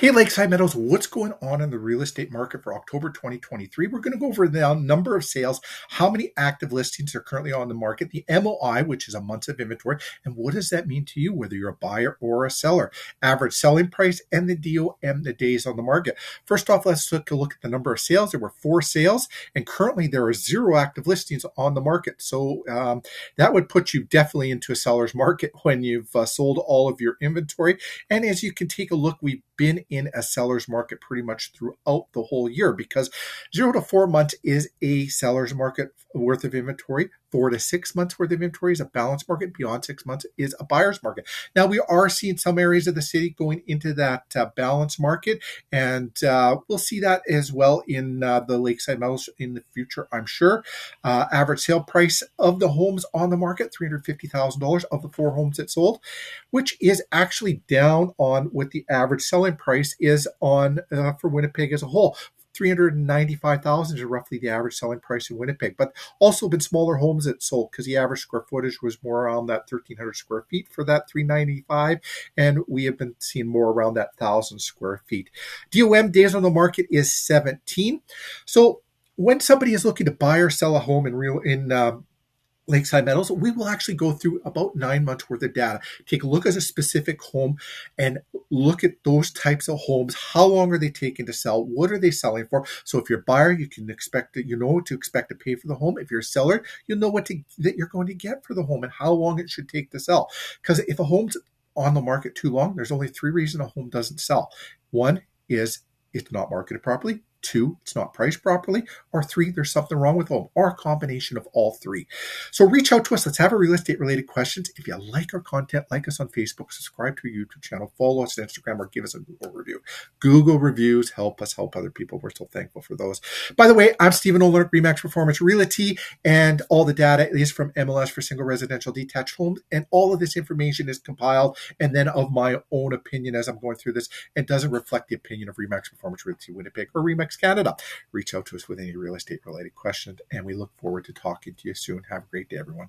Hey, Lakeside Meadows, what's going on in the real estate market for October 2023? We're going to go over the number of sales, how many active listings are currently on the market, the MOI, which is a months of inventory, and what does that mean to you, whether you're a buyer or a seller, average selling price, and the DOM, the days on the market. First off, let's take a look at the number of sales. There were four sales, and currently there are zero active listings on the market. So um, that would put you definitely into a seller's market when you've uh, sold all of your inventory. And as you can take a look, we've been in a seller's market pretty much throughout the whole year because zero to four months is a seller's market worth of inventory. Four to six months worth of inventory is a balanced market. Beyond six months is a buyer's market. Now, we are seeing some areas of the city going into that uh, balanced market, and uh, we'll see that as well in uh, the Lakeside Meadows in the future, I'm sure. Uh, average sale price of the homes on the market, $350,000 of the four homes that sold, which is actually down on what the average selling price is on uh, for Winnipeg as a whole. 395,000 is roughly the average selling price in Winnipeg, but also been smaller homes that sold because the average square footage was more around that 1,300 square feet for that 395, and we have been seeing more around that 1,000 square feet. DOM days on the market is 17. So when somebody is looking to buy or sell a home in real in um, Lakeside Meadows, we will actually go through about nine months worth of data. Take a look at a specific home and look at those types of homes. How long are they taking to sell? What are they selling for? So if you're a buyer, you can expect that you know what to expect to pay for the home. If you're a seller, you'll know what to, that you're going to get for the home and how long it should take to sell. Because if a home's on the market too long, there's only three reasons a home doesn't sell. One is it's not marketed properly. Two, it's not priced properly. Or three, there's something wrong with home, or a combination of all three. So reach out to us. Let's have a real estate related questions. If you like our content, like us on Facebook, subscribe to our YouTube channel, follow us on Instagram, or give us a Google review. Google reviews help us help other people. We're so thankful for those. By the way, I'm Stephen Olyniuk, Remax Performance Realty, and all the data is from MLS for single residential detached homes. And all of this information is compiled and then of my own opinion as I'm going through this. It doesn't reflect the opinion of Remax Performance Realty Winnipeg or Remax Canada. Reach out to us with any real estate related questions, and we look forward to talking to you soon. Have a great day, everyone.